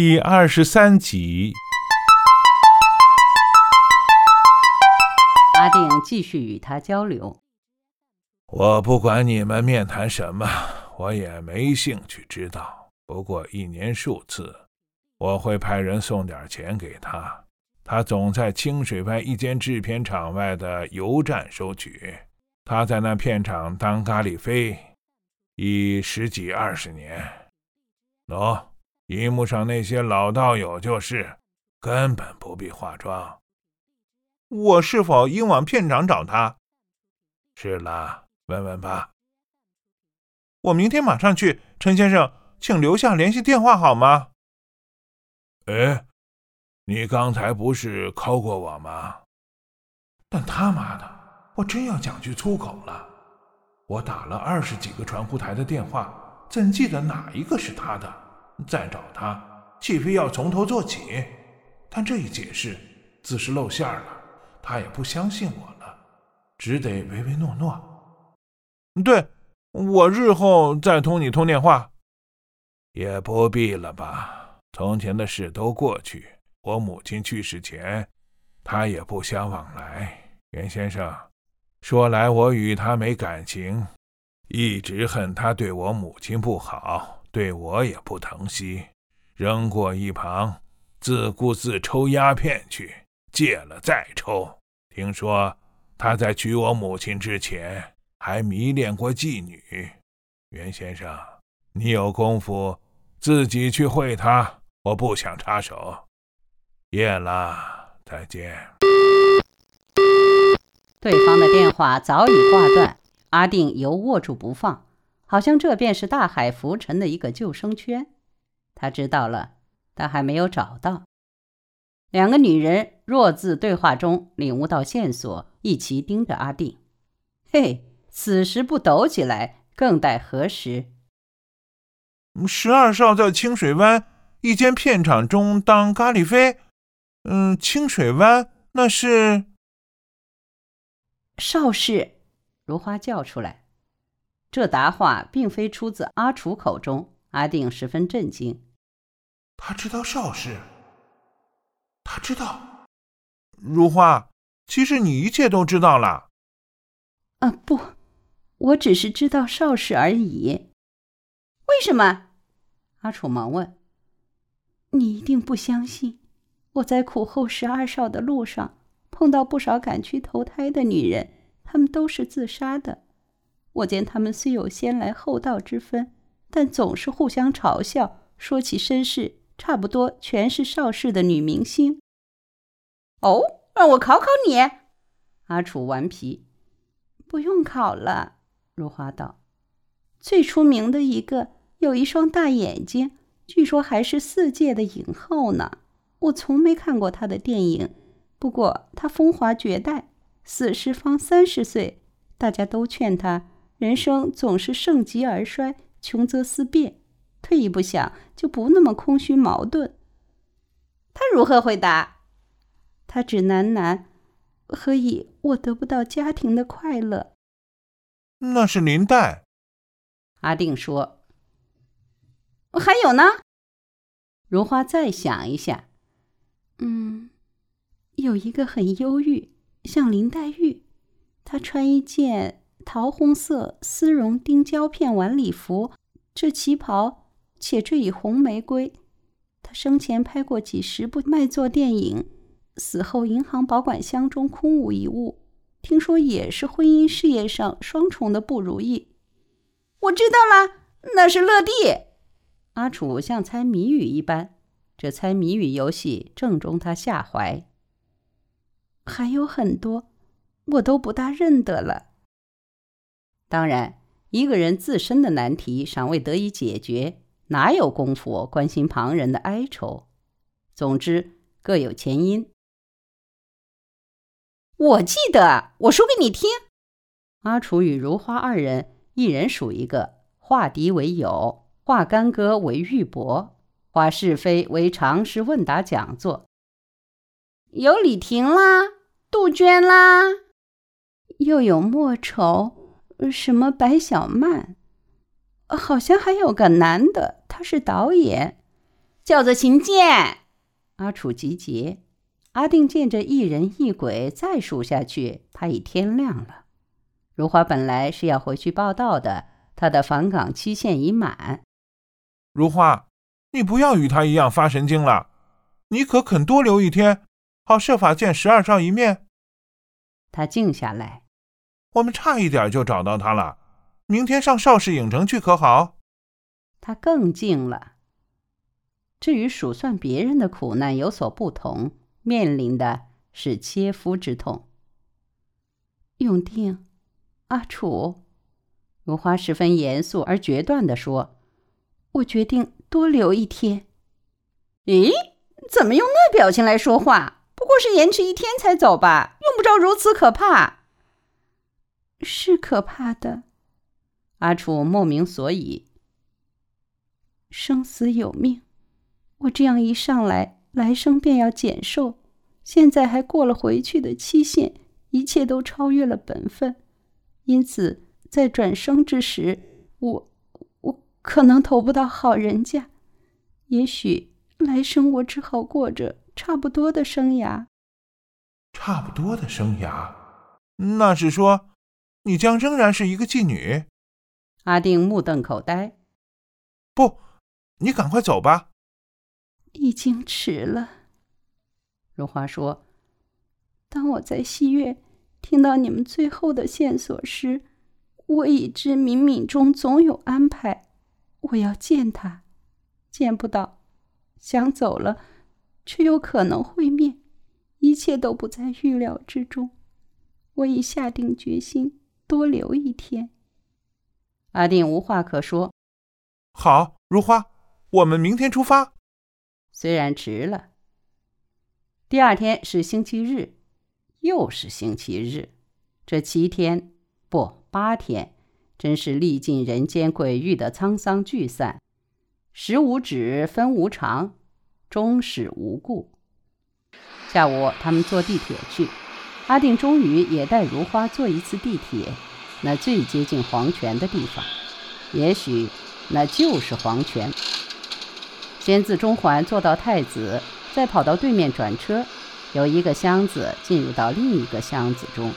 第二十三集。阿定继续与他交流。我不管你们面谈什么，我也没兴趣知道。不过一年数次，我会派人送点钱给他。他总在清水湾一间制片厂外的油站收取。他在那片场当咖喱飞，已十几二十年。喏，荧幕上那些老道友就是，根本不必化妆。我是否应往片场找他？是啦，问问吧。我明天马上去，陈先生，请留下联系电话好吗？哎。你刚才不是 call 过我吗？但他妈的，我真要讲句粗口了。我打了二十几个传呼台的电话，怎记得哪一个是他的？再找他，岂非要从头做起？但这一解释，自是露馅了。他也不相信我了，只得唯唯诺诺。对，我日后再同你通电话。也不必了吧？从前的事都过去。我母亲去世前，他也不相往来。袁先生，说来我与他没感情，一直恨他对我母亲不好，对我也不疼惜，扔过一旁，自顾自抽鸦片去，戒了再抽。听说他在娶我母亲之前，还迷恋过妓女。袁先生，你有功夫自己去会他，我不想插手。夜了，再见。对方的电话早已挂断，阿定犹握住不放，好像这便是大海浮沉的一个救生圈。他知道了，但还没有找到。两个女人弱自对话中领悟到线索，一齐盯着阿定。嘿，此时不抖起来，更待何时？十二少在清水湾一间片场中当咖喱飞。嗯，清水湾那是邵氏。如花叫出来，这答话并非出自阿楚口中。阿定十分震惊，他知道邵氏，他知道。如花，其实你一切都知道了。啊，不，我只是知道邵氏而已。为什么？阿楚忙问。你一定不相信。我在苦候十二少的路上，碰到不少赶去投胎的女人，她们都是自杀的。我见他们虽有先来后到之分，但总是互相嘲笑，说起身世，差不多全是邵氏的女明星。哦，让我考考你。阿楚顽皮，不用考了。如花道，最出名的一个有一双大眼睛，据说还是四届的影后呢。我从没看过他的电影，不过他风华绝代，死时方三十岁。大家都劝他，人生总是盛极而衰，穷则思变，退一步想，就不那么空虚矛盾。他如何回答？他只喃喃：“何以我得不到家庭的快乐？”那是林黛。阿定说：“还有呢。”如花再想一下。嗯，有一个很忧郁，像林黛玉。她穿一件桃红色丝绒钉胶片晚礼服，这旗袍且缀以红玫瑰。他生前拍过几十部卖座电影，死后银行保管箱中空无一物。听说也是婚姻事业上双重的不如意。我知道了，那是乐蒂。阿楚像猜谜语一般。这猜谜语游戏正中他下怀。还有很多，我都不大认得了。当然，一个人自身的难题尚未得以解决，哪有功夫关心旁人的哀愁？总之，各有前因。我记得，我说给你听。阿楚与如花二人，一人数一个：化敌为友，化干戈为玉帛。化是非为常识问答讲座，有李婷啦，杜鹃啦，又有莫愁，什么白小曼，好像还有个男的，他是导演，叫做秦剑。阿楚集结。阿定见着一人一鬼，再数下去，他已天亮了。如花本来是要回去报道的，她的返岗期限已满。如花，你不要与他一样发神经了，你可肯多留一天，好设法见十二少一面？他静下来，我们差一点就找到他了，明天上邵氏影城去可好？他更静了。至于数算别人的苦难有所不同。面临的是切肤之痛。永定，阿楚，如花十分严肃而决断地说：“我决定多留一天。”咦，怎么用那表情来说话？不过是延迟一天才走吧，用不着如此可怕。是可怕的。阿楚莫名所以。生死有命，我这样一上来。来生便要减寿，现在还过了回去的期限，一切都超越了本分，因此在转生之时，我我可能投不到好人家，也许来生我只好过着差不多的生涯。差不多的生涯，那是说，你将仍然是一个妓女？阿定目瞪口呆。不，你赶快走吧。已经迟了，如花说：“当我在西月听到你们最后的线索时，我已知冥冥中总有安排。我要见他，见不到，想走了，却又可能会面，一切都不在预料之中。我已下定决心多留一天。”阿定无话可说。好，如花，我们明天出发。虽然迟了，第二天是星期日，又是星期日，这七天不八天，真是历尽人间鬼域的沧桑聚散，时无止，分无常，终始无故。下午他们坐地铁去，阿定终于也带如花坐一次地铁，那最接近黄泉的地方，也许那就是黄泉。先自中环坐到太子，再跑到对面转车，由一个箱子进入到另一个箱子中。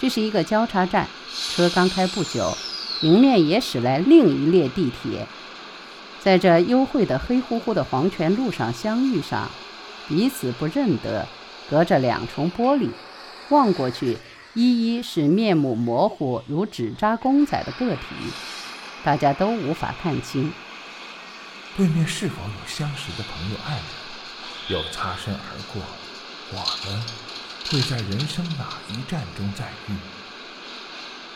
这是一个交叉站，车刚开不久，迎面也驶来另一列地铁，在这幽会的黑乎乎的黄泉路上相遇上，彼此不认得，隔着两重玻璃，望过去，一一是面目模糊如纸扎公仔的个体，大家都无法看清。对面是否有相识的朋友爱人？又擦身而过，我们会在人生哪一站中再遇？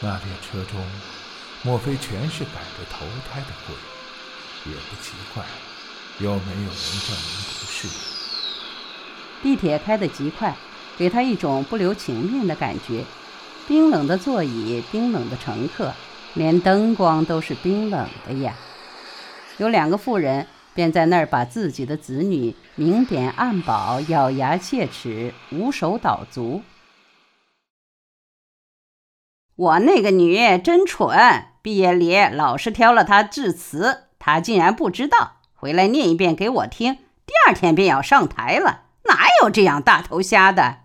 那列车中，莫非全是赶着投胎的鬼？也不奇怪，又没有人证明不是？地铁开得极快，给他一种不留情面的感觉。冰冷的座椅，冰冷的乘客，连灯光都是冰冷的呀。有两个妇人便在那儿把自己的子女明贬暗保，咬牙切齿，无手倒足。我那个女真蠢，毕业礼老师挑了她致辞，她竟然不知道，回来念一遍给我听。第二天便要上台了，哪有这样大头虾的？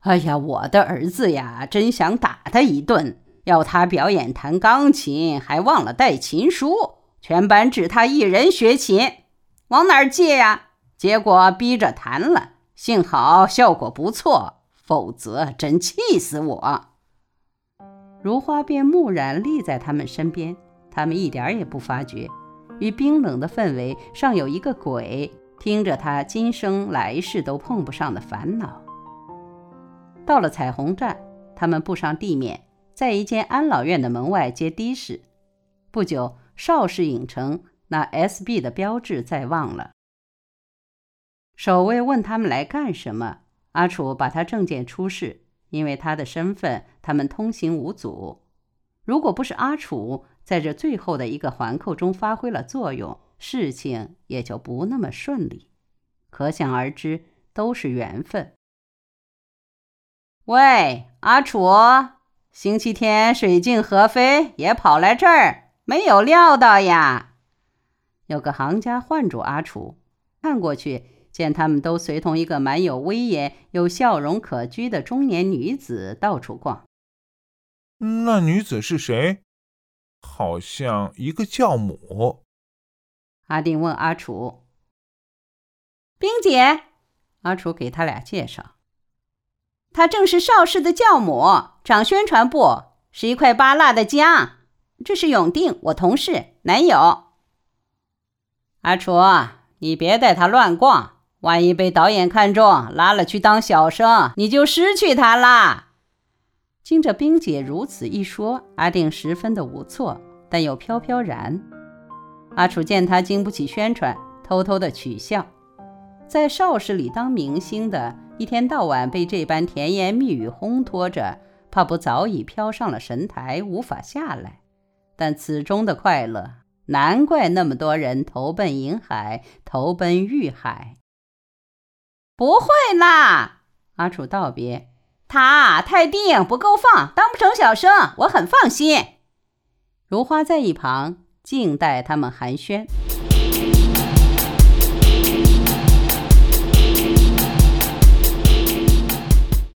哎呀，我的儿子呀，真想打他一顿。要他表演弹钢琴，还忘了带琴书。全班只他一人学琴，往哪儿借呀？结果逼着弹了，幸好效果不错，否则真气死我。如花便木然立在他们身边，他们一点也不发觉，与冰冷的氛围尚有一个鬼听着他今生来世都碰不上的烦恼。到了彩虹站，他们步上地面，在一间安老院的门外接的士。不久。邵氏影城那 S.B 的标志在望了。守卫问他们来干什么，阿楚把他证件出示，因为他的身份，他们通行无阻。如果不是阿楚在这最后的一个环扣中发挥了作用，事情也就不那么顺利。可想而知，都是缘分。喂，阿楚，星期天水镜、何飞也跑来这儿。没有料到呀！有个行家唤住阿楚，看过去。见他们都随同一个蛮有威严、又笑容可掬的中年女子到处逛。那女子是谁？好像一个教母。阿定问阿楚：“冰姐。”阿楚给他俩介绍：“她正是邵氏的教母，掌宣传部，是一块扒拉的姜。这是永定，我同事男友。阿楚，你别带他乱逛。”万一被导演看中，拉了去当小生，你就失去他啦。经着冰姐如此一说，阿定十分的无措，但又飘飘然。阿楚见他经不起宣传，偷偷的取笑：在邵氏里当明星的，一天到晚被这般甜言蜜语烘托着，怕不早已飘上了神台，无法下来。但此中的快乐，难怪那么多人投奔银海，投奔玉海。不会啦，阿楚道别。他太定不够放，当不成小生，我很放心。如花在一旁静待他们寒暄。